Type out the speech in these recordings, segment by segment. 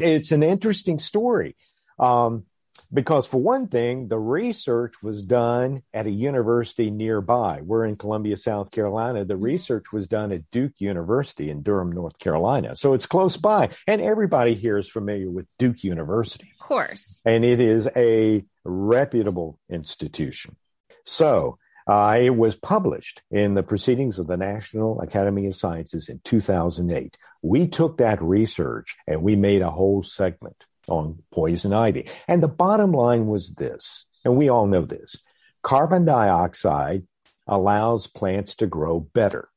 it's an interesting story. Um, because for one thing, the research was done at a university nearby. We're in Columbia, South Carolina. The research was done at Duke University in Durham, North Carolina. So it's close by. And everybody here is familiar with Duke University. Of course. And it is a reputable institution. So uh, it was published in the Proceedings of the National Academy of Sciences in 2008. We took that research and we made a whole segment on poison ivy. And the bottom line was this, and we all know this carbon dioxide allows plants to grow better.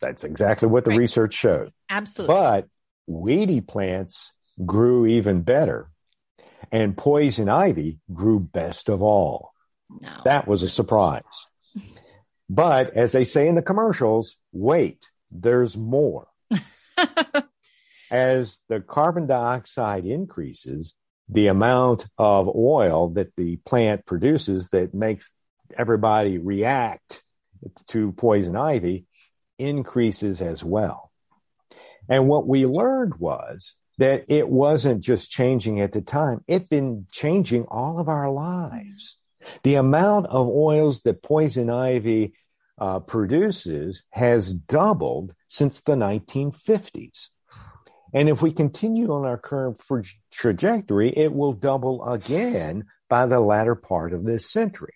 That's exactly what the right. research showed. Absolutely. But weedy plants grew even better, and poison ivy grew best of all. No. That was a surprise. but as they say in the commercials, wait, there's more. as the carbon dioxide increases, the amount of oil that the plant produces that makes everybody react to poison ivy increases as well. And what we learned was that it wasn't just changing at the time, it'd been changing all of our lives. The amount of oils that poison ivy uh, produces has doubled since the 1950s. And if we continue on our current trajectory, it will double again by the latter part of this century.